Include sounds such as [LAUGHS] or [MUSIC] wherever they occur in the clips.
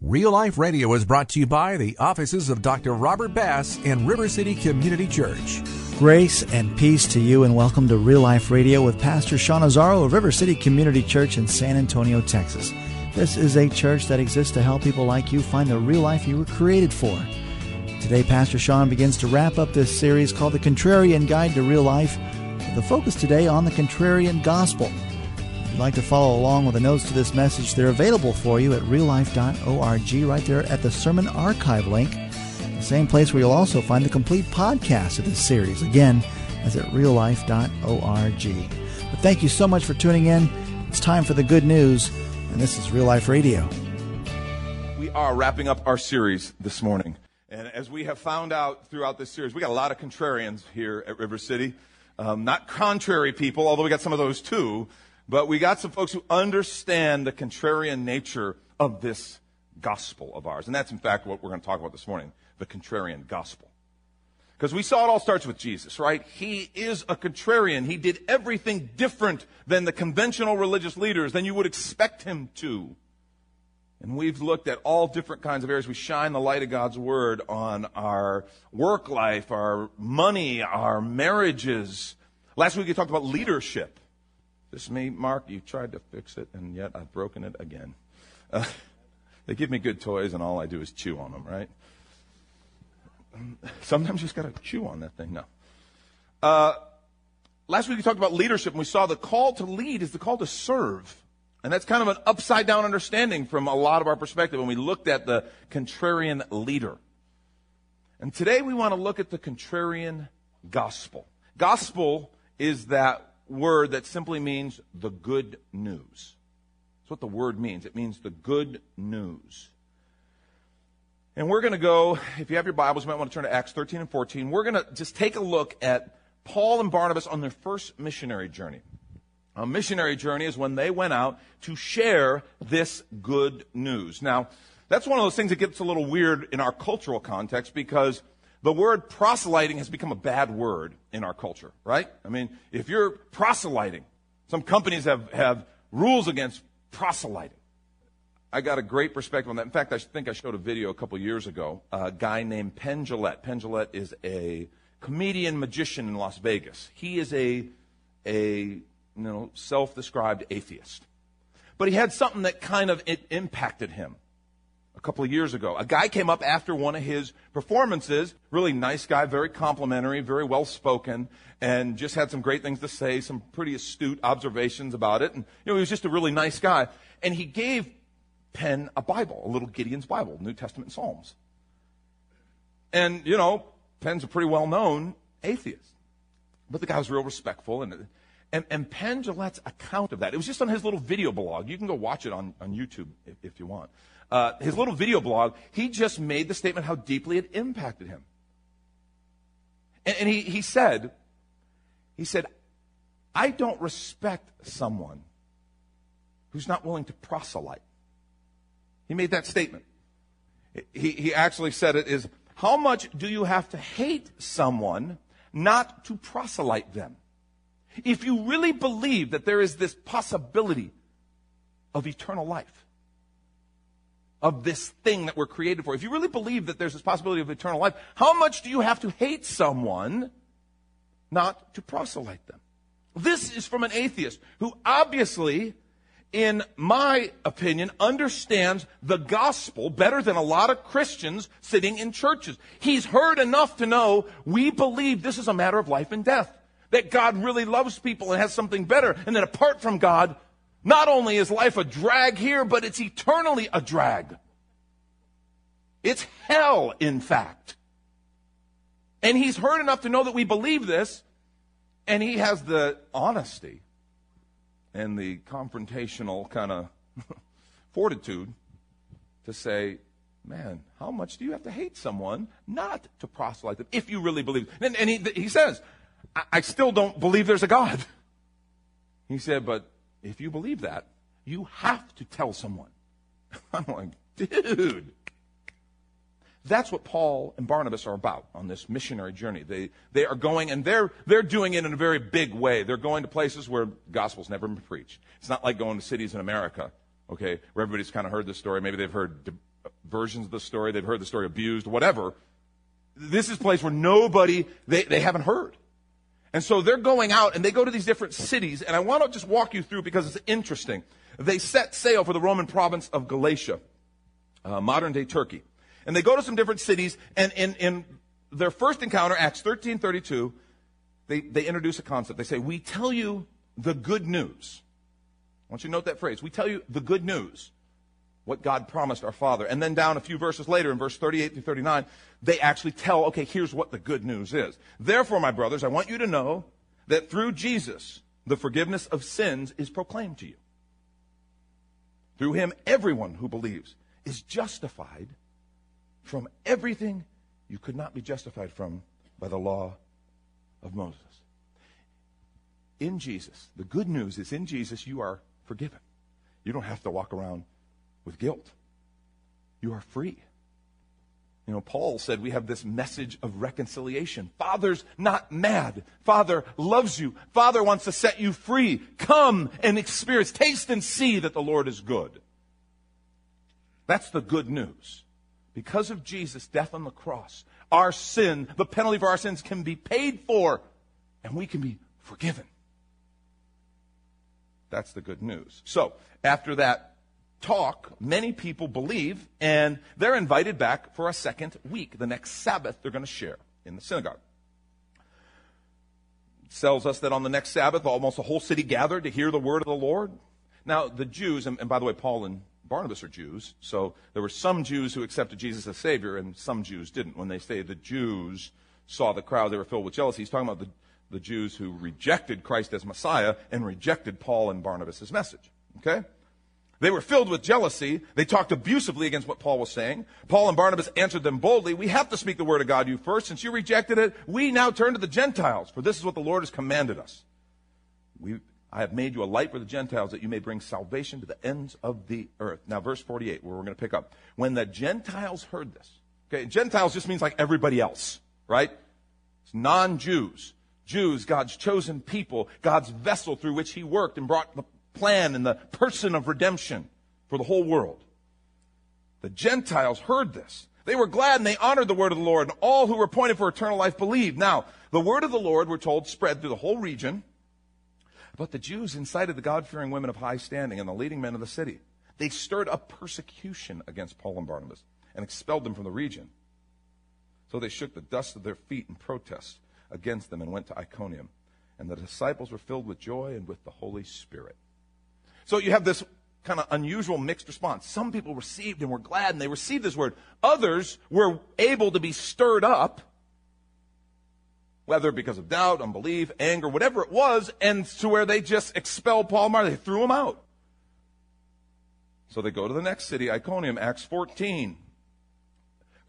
Real Life Radio is brought to you by the offices of Dr. Robert Bass in River City Community Church. Grace and peace to you, and welcome to Real Life Radio with Pastor Sean Azaro of River City Community Church in San Antonio, Texas. This is a church that exists to help people like you find the real life you were created for. Today, Pastor Sean begins to wrap up this series called The Contrarian Guide to Real Life, with a focus today on the Contrarian Gospel you'd like to follow along with the notes to this message, they're available for you at reallife.org right there at the Sermon Archive link, the same place where you'll also find the complete podcast of this series. Again, that's at reallife.org. But thank you so much for tuning in. It's time for the good news, and this is Real Life Radio. We are wrapping up our series this morning. And as we have found out throughout this series, we got a lot of contrarians here at River City. Um, not contrary people, although we got some of those too. But we got some folks who understand the contrarian nature of this gospel of ours. And that's, in fact, what we're going to talk about this morning the contrarian gospel. Because we saw it all starts with Jesus, right? He is a contrarian. He did everything different than the conventional religious leaders than you would expect him to. And we've looked at all different kinds of areas. We shine the light of God's word on our work life, our money, our marriages. Last week we talked about leadership. This me, Mark, you tried to fix it, and yet I've broken it again. Uh, they give me good toys, and all I do is chew on them, right? Sometimes you just got to chew on that thing. No. Uh, last week we talked about leadership, and we saw the call to lead is the call to serve. And that's kind of an upside down understanding from a lot of our perspective when we looked at the contrarian leader. And today we want to look at the contrarian gospel. Gospel is that word that simply means the good news. That's what the word means. It means the good news. And we're going to go, if you have your Bibles, you might want to turn to Acts 13 and 14. We're going to just take a look at Paul and Barnabas on their first missionary journey. A missionary journey is when they went out to share this good news. Now, that's one of those things that gets a little weird in our cultural context because the word proselyting has become a bad word in our culture, right? I mean, if you're proselyting, some companies have, have rules against proselyting. I got a great perspective on that. In fact, I think I showed a video a couple years ago. A guy named Penn Jillette. Penn Jillette is a comedian magician in Las Vegas. He is a, a you know, self-described atheist. But he had something that kind of impacted him a couple of years ago. A guy came up after one of his performances, really nice guy, very complimentary, very well spoken, and just had some great things to say, some pretty astute observations about it. And, you know, he was just a really nice guy. And he gave Penn a Bible, a little Gideon's Bible, New Testament Psalms. And, you know, Penn's a pretty well known atheist. But the guy was real respectful and and, and Penn Jillette's account of that, it was just on his little video blog. You can go watch it on, on YouTube if, if you want uh, his little video blog, he just made the statement how deeply it impacted him. And, and he, he said, he said, I don't respect someone who's not willing to proselyte. He made that statement. He, he actually said it is, how much do you have to hate someone not to proselyte them? If you really believe that there is this possibility of eternal life, of this thing that we're created for, if you really believe that there's this possibility of eternal life, how much do you have to hate someone not to proselyte them? This is from an atheist who obviously, in my opinion, understands the gospel better than a lot of Christians sitting in churches. He's heard enough to know we believe this is a matter of life and death. That God really loves people and has something better. And that apart from God, not only is life a drag here, but it's eternally a drag. It's hell, in fact. And he's heard enough to know that we believe this, and he has the honesty and the confrontational kind of [LAUGHS] fortitude to say, man, how much do you have to hate someone not to proselyte them if you really believe? And, and he, he says, I, I still don't believe there's a God. He said, but if you believe that, you have to tell someone. [LAUGHS] I'm like, dude. That's what Paul and Barnabas are about on this missionary journey. They, they are going, and they're, they're doing it in a very big way. They're going to places where gospel's never been preached. It's not like going to cities in America, okay, where everybody's kind of heard the story. Maybe they've heard versions of the story. They've heard the story abused, whatever. This is a place where nobody, they, they haven't heard. And so they're going out and they go to these different cities. And I want to just walk you through because it's interesting. They set sail for the Roman province of Galatia, uh, modern day Turkey. And they go to some different cities. And in, in their first encounter, Acts 13 32, they, they introduce a concept. They say, We tell you the good news. I want you to note that phrase. We tell you the good news what God promised our Father. And then down a few verses later, in verse 38 through 39, they actually tell, okay, here's what the good news is. Therefore, my brothers, I want you to know that through Jesus, the forgiveness of sins is proclaimed to you. Through him, everyone who believes is justified from everything you could not be justified from by the law of Moses. In Jesus, the good news is in Jesus, you are forgiven. You don't have to walk around with guilt. You are free. You know, Paul said we have this message of reconciliation. Father's not mad. Father loves you. Father wants to set you free. Come and experience, taste and see that the Lord is good. That's the good news. Because of Jesus' death on the cross, our sin, the penalty for our sins can be paid for and we can be forgiven. That's the good news. So, after that talk, many people believe, and they're invited back for a second week. The next Sabbath, they're going to share in the synagogue. It tells us that on the next Sabbath, almost the whole city gathered to hear the word of the Lord. Now, the Jews, and, and by the way, Paul and Barnabas are Jews, so there were some Jews who accepted Jesus as Savior, and some Jews didn't. When they say the Jews saw the crowd, they were filled with jealousy. He's talking about the, the Jews who rejected Christ as Messiah and rejected Paul and Barnabas' message. Okay? They were filled with jealousy. They talked abusively against what Paul was saying. Paul and Barnabas answered them boldly, We have to speak the word of God you first. Since you rejected it, we now turn to the Gentiles, for this is what the Lord has commanded us. We, I have made you a light for the Gentiles that you may bring salvation to the ends of the earth. Now, verse 48, where we're going to pick up. When the Gentiles heard this, okay, Gentiles just means like everybody else, right? It's non Jews. Jews, God's chosen people, God's vessel through which he worked and brought the plan and the person of redemption for the whole world. The Gentiles heard this. They were glad and they honored the word of the Lord, and all who were appointed for eternal life believed. Now, the word of the Lord, we're told, spread through the whole region. But the Jews incited the God fearing women of high standing and the leading men of the city. They stirred up persecution against Paul and Barnabas and expelled them from the region. So they shook the dust of their feet in protest against them and went to Iconium. And the disciples were filled with joy and with the Holy Spirit. So you have this kind of unusual mixed response. Some people received and were glad and they received this word. Others were able to be stirred up, whether because of doubt, unbelief, anger, whatever it was, and to where they just expelled Paul and Martha. They threw him out. So they go to the next city, Iconium, Acts 14.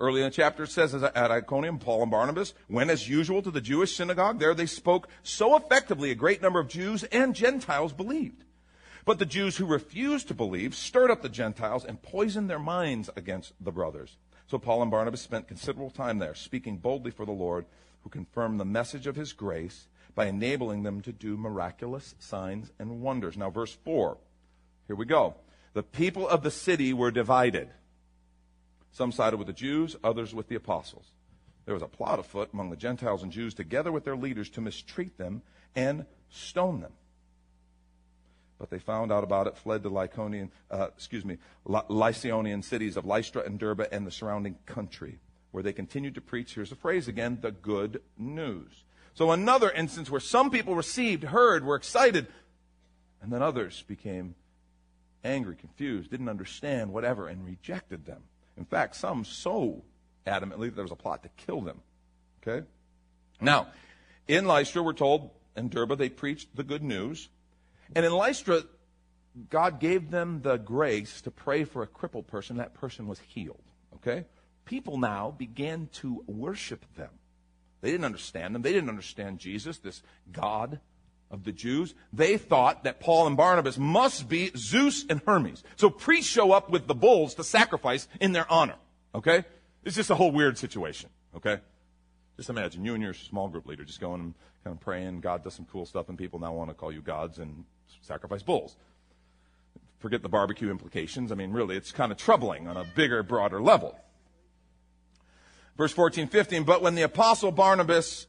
Early in the chapter it says at Iconium, Paul and Barnabas went as usual to the Jewish synagogue. There they spoke so effectively, a great number of Jews and Gentiles believed. But the Jews who refused to believe stirred up the Gentiles and poisoned their minds against the brothers. So Paul and Barnabas spent considerable time there, speaking boldly for the Lord, who confirmed the message of his grace by enabling them to do miraculous signs and wonders. Now, verse 4. Here we go. The people of the city were divided. Some sided with the Jews, others with the apostles. There was a plot afoot among the Gentiles and Jews, together with their leaders, to mistreat them and stone them but they found out about it, fled to Lyconian, uh, excuse me, Lycaonian cities of Lystra and Derbe and the surrounding country, where they continued to preach, here's the phrase again, the good news. So another instance where some people received, heard, were excited, and then others became angry, confused, didn't understand, whatever, and rejected them. In fact, some so adamantly that there was a plot to kill them. Okay? Now, in Lystra, we're told, in Derbe, they preached the good news. And in Lystra, God gave them the grace to pray for a crippled person. That person was healed. Okay? People now began to worship them. They didn't understand them. They didn't understand Jesus, this God of the Jews. They thought that Paul and Barnabas must be Zeus and Hermes. So priests show up with the bulls to sacrifice in their honor. Okay? It's just a whole weird situation. Okay? Just imagine you and your small group leader just going and kind of praying. God does some cool stuff, and people now want to call you gods and sacrifice bulls. Forget the barbecue implications. I mean, really, it's kind of troubling on a bigger, broader level. Verse 14, 15. But when the apostle Barnabas,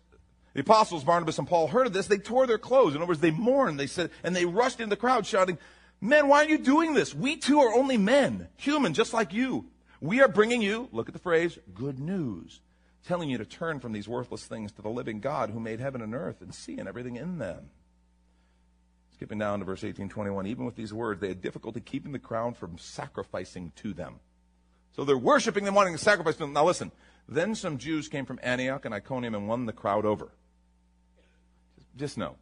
the apostles Barnabas and Paul heard of this, they tore their clothes. In other words, they mourned. They said, and they rushed into the crowd shouting, Men, why are you doing this? We too are only men, human, just like you. We are bringing you, look at the phrase, good news, telling you to turn from these worthless things to the living God who made heaven and earth and sea and everything in them. Skipping down to verse 18, 21. Even with these words, they had difficulty keeping the crowd from sacrificing to them. So they're worshiping them, wanting to sacrifice to them. Now listen, then some Jews came from Antioch and Iconium and won the crowd over. Just know,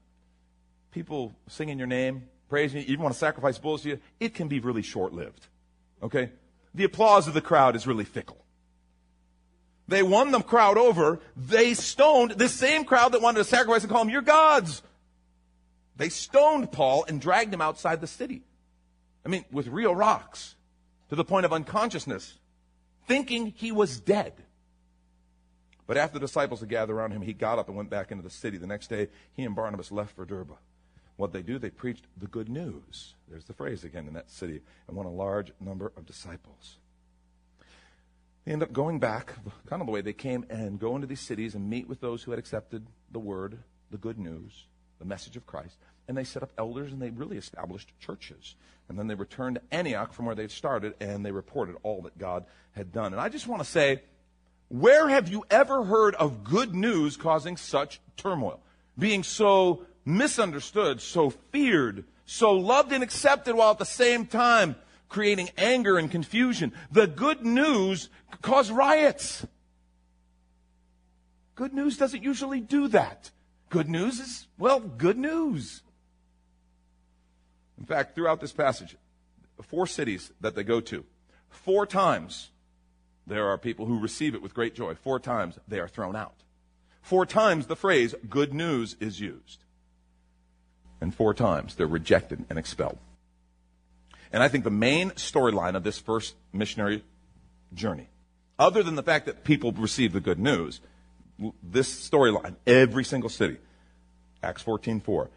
people singing your name, praising you, even want to sacrifice bulls to you, it can be really short lived. Okay? The applause of the crowd is really fickle. They won the crowd over. They stoned this same crowd that wanted to sacrifice and call them your gods. They stoned Paul and dragged him outside the city. I mean, with real rocks to the point of unconsciousness, thinking he was dead. But after the disciples had gathered around him, he got up and went back into the city. The next day, he and Barnabas left for Derbe. What they do, they preached the good news. There's the phrase again in that city, and won a large number of disciples. They end up going back, kind of the way they came, and go into these cities and meet with those who had accepted the word, the good news, the message of Christ. And they set up elders and they really established churches. And then they returned to Antioch from where they'd started and they reported all that God had done. And I just want to say, where have you ever heard of good news causing such turmoil? Being so misunderstood, so feared, so loved and accepted while at the same time creating anger and confusion. The good news caused riots. Good news doesn't usually do that. Good news is, well, good news. In fact, throughout this passage, four cities that they go to, four times there are people who receive it with great joy. Four times they are thrown out. Four times the phrase good news is used. And four times they're rejected and expelled. And I think the main storyline of this first missionary journey, other than the fact that people receive the good news, this storyline, every single city, Acts 14:4.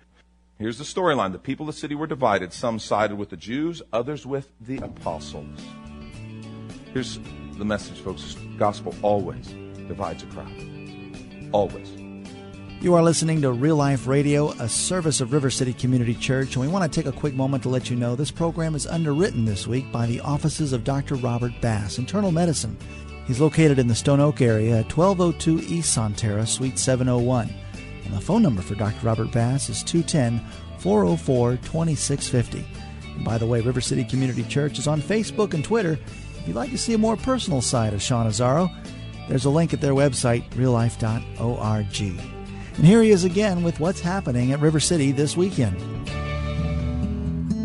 Here's the storyline. The people of the city were divided. Some sided with the Jews, others with the apostles. Here's the message, folks. Gospel always divides a crowd. Always. You are listening to Real Life Radio, a service of River City Community Church, and we want to take a quick moment to let you know this program is underwritten this week by the offices of Dr. Robert Bass, internal medicine. He's located in the Stone Oak area at 1202 East Sonterra, Suite 701. And the phone number for Dr. Robert Bass is 210 404 2650. And by the way, River City Community Church is on Facebook and Twitter. If you'd like to see a more personal side of Sean Azaro, there's a link at their website, reallife.org. And here he is again with what's happening at River City this weekend.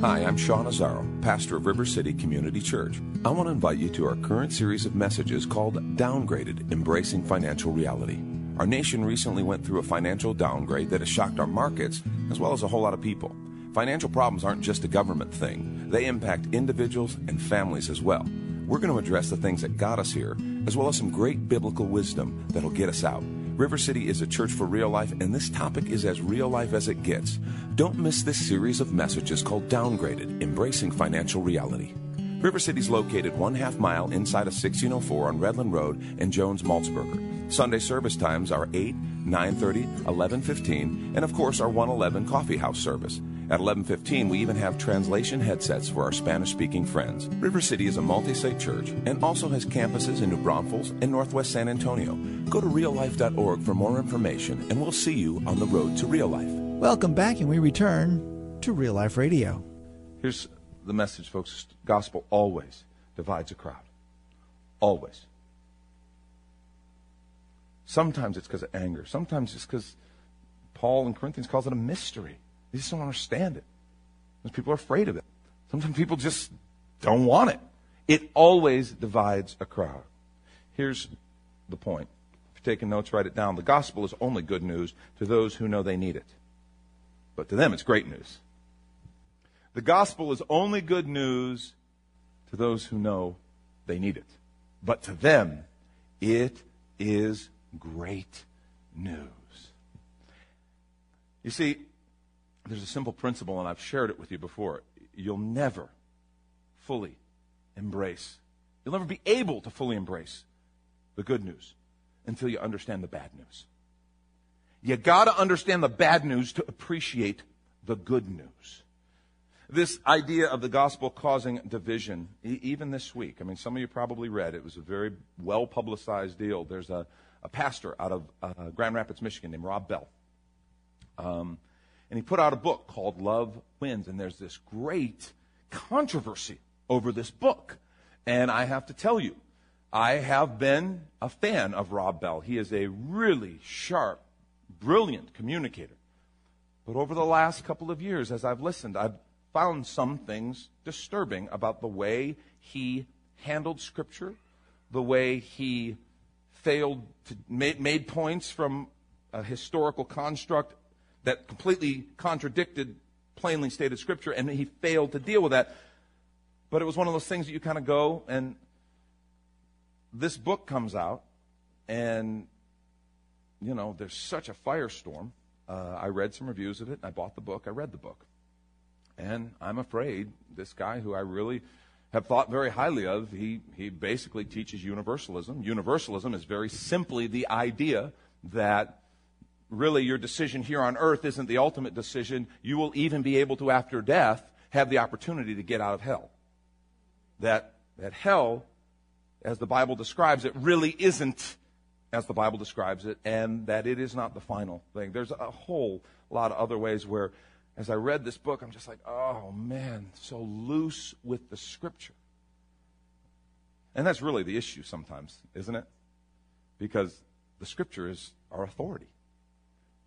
Hi, I'm Sean Azaro, pastor of River City Community Church. I want to invite you to our current series of messages called Downgraded Embracing Financial Reality. Our nation recently went through a financial downgrade that has shocked our markets as well as a whole lot of people. Financial problems aren't just a government thing, they impact individuals and families as well. We're going to address the things that got us here, as well as some great biblical wisdom that'll get us out. River City is a church for real life, and this topic is as real life as it gets. Don't miss this series of messages called Downgraded Embracing Financial Reality. River City is located one half mile inside of 1604 on Redland Road in Jones Maltsberger. Sunday service times are 8, 9.30, 11.15, and of course our 111 coffee house service. At 11:15, we even have translation headsets for our Spanish-speaking friends. River City is a multi-site church and also has campuses in New Braunfels and Northwest San Antonio. Go to reallife.org for more information, and we'll see you on the road to real life. Welcome back, and we return to Real Life Radio. Here's the message, folks. Gospel always divides a crowd. Always. Sometimes it's because of anger. Sometimes it's because Paul in Corinthians calls it a mystery. They just don't understand it. Because people are afraid of it. Sometimes people just don't want it. It always divides a crowd. Here's the point. If you're taking notes, write it down. The gospel is only good news to those who know they need it. But to them, it's great news. The gospel is only good news to those who know they need it. But to them, it is great news. You see, there's a simple principle, and I've shared it with you before. You'll never fully embrace, you'll never be able to fully embrace the good news until you understand the bad news. You got to understand the bad news to appreciate the good news. This idea of the gospel causing division, e- even this week, I mean, some of you probably read it. It was a very well publicized deal. There's a, a pastor out of uh, Grand Rapids, Michigan named Rob Bell. Um, and he put out a book called Love Wins. And there's this great controversy over this book. And I have to tell you, I have been a fan of Rob Bell. He is a really sharp, brilliant communicator. But over the last couple of years, as I've listened, I've found some things disturbing about the way he handled Scripture, the way he failed to made, made points from a historical construct that completely contradicted plainly stated Scripture, and he failed to deal with that. But it was one of those things that you kind of go and this book comes out, and you know, there's such a firestorm. Uh, I read some reviews of it, and I bought the book. I read the book. And I'm afraid this guy who I really have thought very highly of, he, he basically teaches universalism. Universalism is very simply the idea that really your decision here on earth isn't the ultimate decision. You will even be able to, after death, have the opportunity to get out of hell. That, that hell, as the Bible describes it, really isn't as the Bible describes it, and that it is not the final thing. There's a whole lot of other ways where as I read this book, I'm just like, oh man, so loose with the scripture. And that's really the issue sometimes, isn't it? Because the scripture is our authority.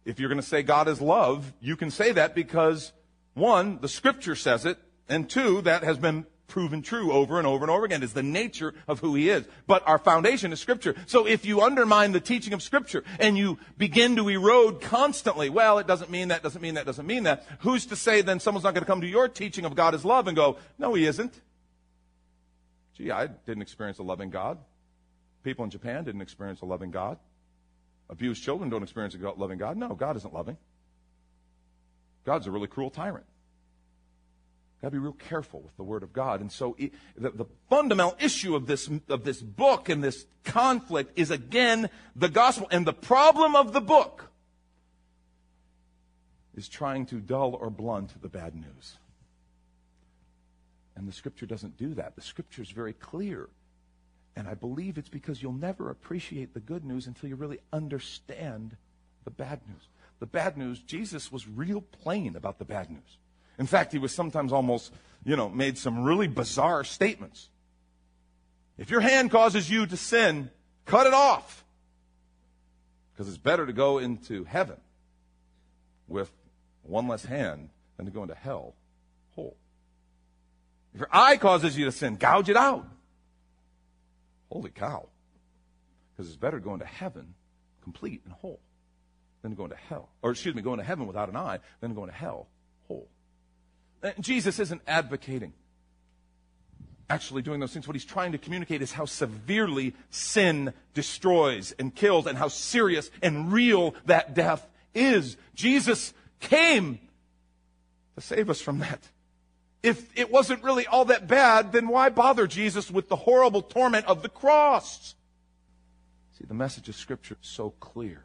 If you're going to say God is love, you can say that because, one, the scripture says it, and two, that has been proven true over and over and over again is the nature of who he is. But our foundation is scripture. So if you undermine the teaching of scripture and you begin to erode constantly, well, it doesn't mean that, doesn't mean that, doesn't mean that. Who's to say then someone's not going to come to your teaching of God is love and go, no, he isn't. Gee, I didn't experience a loving God. People in Japan didn't experience a loving God. Abused children don't experience a loving God. No, God isn't loving. God's a really cruel tyrant. Got to be real careful with the Word of God. And so it, the, the fundamental issue of this, of this book and this conflict is again the gospel. And the problem of the book is trying to dull or blunt the bad news. And the Scripture doesn't do that. The Scripture is very clear. And I believe it's because you'll never appreciate the good news until you really understand the bad news. The bad news, Jesus was real plain about the bad news. In fact, he was sometimes almost, you know, made some really bizarre statements. If your hand causes you to sin, cut it off. Because it's better to go into heaven with one less hand than to go into hell whole. If your eye causes you to sin, gouge it out. Holy cow. Because it's better going to heaven complete and whole than going to hell. Or, excuse me, going to heaven without an eye than going to hell whole. Uh, Jesus isn't advocating actually doing those things. What he's trying to communicate is how severely sin destroys and kills and how serious and real that death is. Jesus came to save us from that. If it wasn't really all that bad, then why bother Jesus with the horrible torment of the cross? See, the message of Scripture is so clear.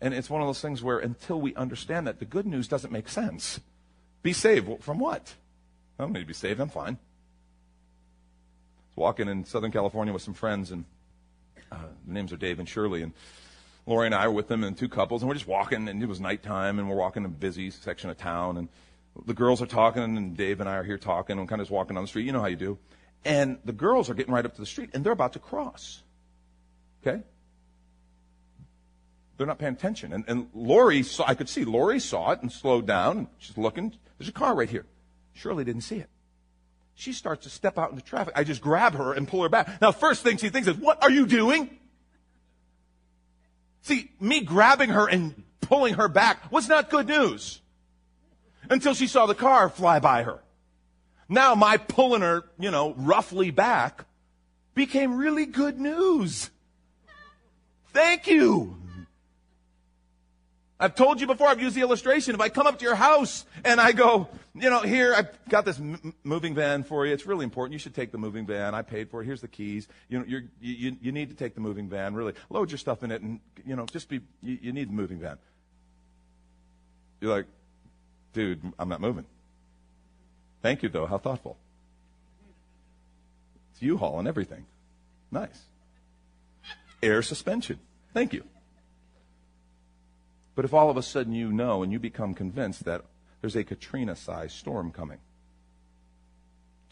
And it's one of those things where until we understand that, the good news doesn't make sense. Be saved. From what? I don't need to be saved. I'm fine. I was walking in Southern California with some friends, and uh, the names are Dave and Shirley, and Lori and I were with them and two couples, and we're just walking, and it was nighttime, and we're walking in a busy section of town, and the girls are talking, and Dave and I are here talking, and kind of just walking down the street. You know how you do. And the girls are getting right up to the street, and they're about to cross. Okay? They're not paying attention. And, and Lori saw, I could see Lori saw it and slowed down. And She's looking. There's a car right here. Shirley didn't see it. She starts to step out into traffic. I just grab her and pull her back. Now, first thing she thinks is, What are you doing? See, me grabbing her and pulling her back was not good news until she saw the car fly by her. Now, my pulling her, you know, roughly back became really good news. Thank you. I've told you before, I've used the illustration. If I come up to your house and I go, you know, here, I've got this m- moving van for you. It's really important. You should take the moving van. I paid for it. Here's the keys. You know, you you, you need to take the moving van. Really, load your stuff in it and, you know, just be, you, you need the moving van. You're like, dude, I'm not moving. Thank you, though. How thoughtful. It's U-Haul and everything. Nice. Air suspension. Thank you. But if all of a sudden you know and you become convinced that there's a Katrina sized storm coming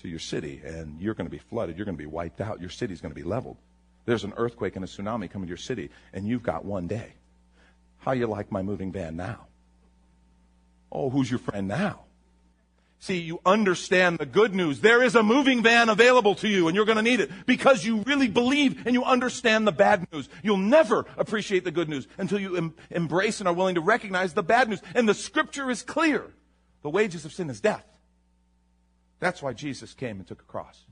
to your city and you're going to be flooded, you're going to be wiped out, your city's going to be leveled. There's an earthquake and a tsunami coming to your city and you've got one day. How you like my moving van now? Oh, who's your friend now? See, you understand the good news. There is a moving van available to you and you're going to need it because you really believe and you understand the bad news. You'll never appreciate the good news until you em- embrace and are willing to recognize the bad news. And the scripture is clear. The wages of sin is death. That's why Jesus came and took a cross.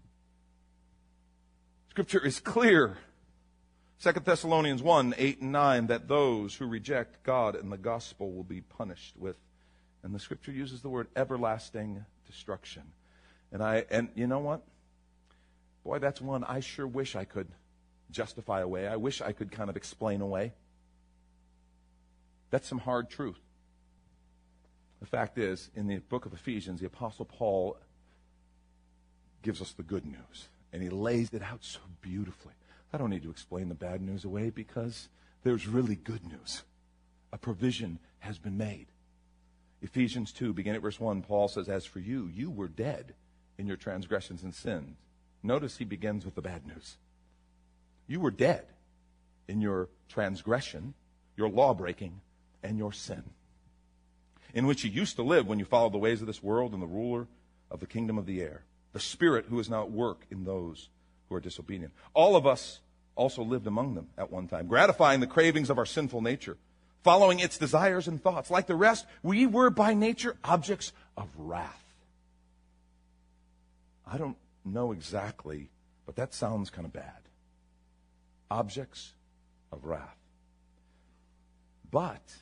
Scripture is clear. 2 Thessalonians 1, 8 and 9, that those who reject God and the gospel will be punished with and the scripture uses the word everlasting destruction. And I and you know what? Boy, that's one I sure wish I could justify away. I wish I could kind of explain away. That's some hard truth. The fact is, in the book of Ephesians, the Apostle Paul gives us the good news, and he lays it out so beautifully. I don't need to explain the bad news away because there's really good news. A provision has been made. Ephesians 2, beginning at verse 1, Paul says, As for you, you were dead in your transgressions and sins. Notice he begins with the bad news. You were dead in your transgression, your law breaking, and your sin, in which you used to live when you followed the ways of this world and the ruler of the kingdom of the air, the spirit who is now at work in those who are disobedient. All of us also lived among them at one time, gratifying the cravings of our sinful nature following its desires and thoughts. Like the rest, we were by nature objects of wrath. I don't know exactly, but that sounds kind of bad. Objects of wrath. But,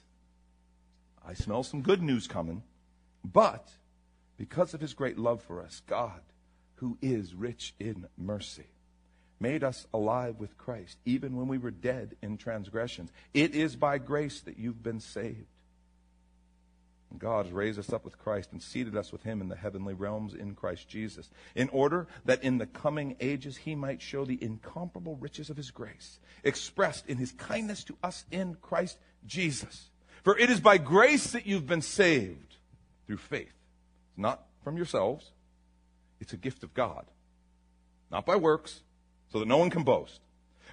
I smell some good news coming. But, because of his great love for us, God, who is rich in mercy, made us alive with Christ, even when we were dead in transgressions. It is by grace that you've been saved. God has raised us up with Christ and seated us with him in the heavenly realms in Christ Jesus, in order that in the coming ages he might show the incomparable riches of his grace, expressed in his kindness to us in Christ Jesus. For it is by grace that you've been saved through faith. It's not from yourselves, it's a gift of God. Not by works, so that no one can boast.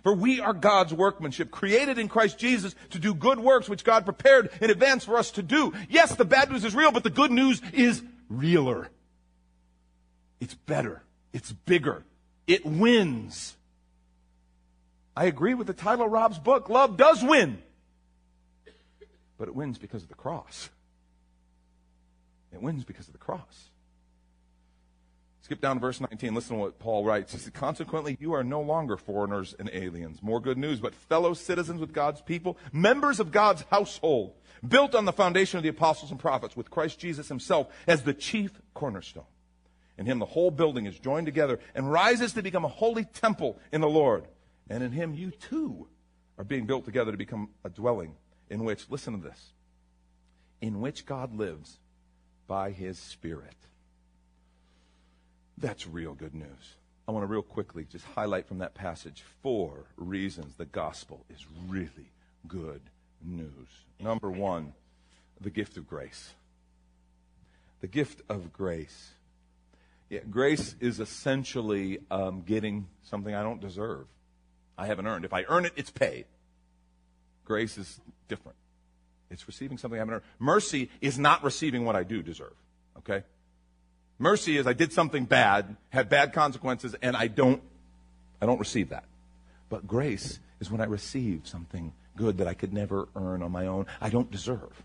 For we are God's workmanship, created in Christ Jesus to do good works which God prepared in advance for us to do. Yes, the bad news is real, but the good news is realer. It's better. It's bigger. It wins. I agree with the title of Rob's book. Love does win. But it wins because of the cross. It wins because of the cross. Skip down to verse 19. Listen to what Paul writes. He said, Consequently, you are no longer foreigners and aliens. More good news, but fellow citizens with God's people, members of God's household, built on the foundation of the apostles and prophets, with Christ Jesus himself as the chief cornerstone. In him, the whole building is joined together and rises to become a holy temple in the Lord. And in him, you too are being built together to become a dwelling in which, listen to this, in which God lives by his Spirit. That's real good news. I want to real quickly just highlight from that passage four reasons the gospel is really good news. Number one, the gift of grace. The gift of grace. Yeah, grace is essentially um, getting something I don't deserve. I haven't earned. If I earn it, it's paid. Grace is different. It's receiving something I haven't earned. Mercy is not receiving what I do deserve. Okay? Mercy is I did something bad, had bad consequences, and I don't, I don't receive that. But grace is when I receive something good that I could never earn on my own. I don't deserve.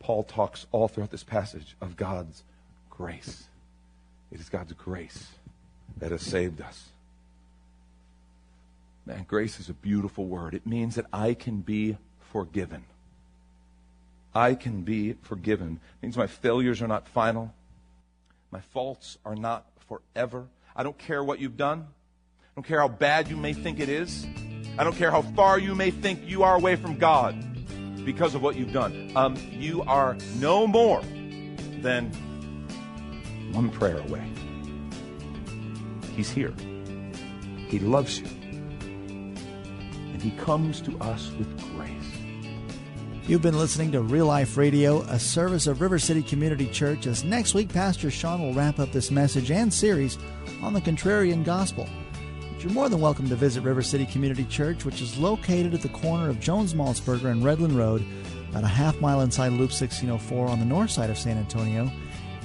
Paul talks all throughout this passage of God's grace. It is God's grace that has saved us. Man, grace is a beautiful word. It means that I can be forgiven. I can be forgiven. It means my failures are not final. My faults are not forever. I don't care what you've done. I don't care how bad you may think it is. I don't care how far you may think you are away from God because of what you've done. Um, you are no more than one prayer away. He's here. He loves you. And He comes to us with grace. You've been listening to Real Life Radio, a service of River City Community Church, as next week Pastor Sean will wrap up this message and series on the contrarian gospel. But you're more than welcome to visit River City Community Church, which is located at the corner of Jones Maltsberger and Redland Road, about a half mile inside Loop 1604 on the north side of San Antonio.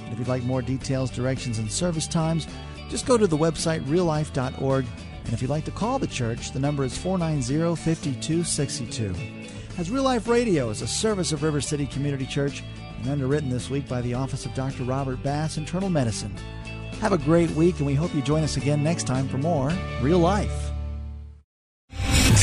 And if you'd like more details, directions, and service times, just go to the website reallife.org. And if you'd like to call the church, the number is 490 5262. As Real Life Radio is a service of River City Community Church and underwritten this week by the Office of Dr. Robert Bass, Internal Medicine. Have a great week, and we hope you join us again next time for more Real Life.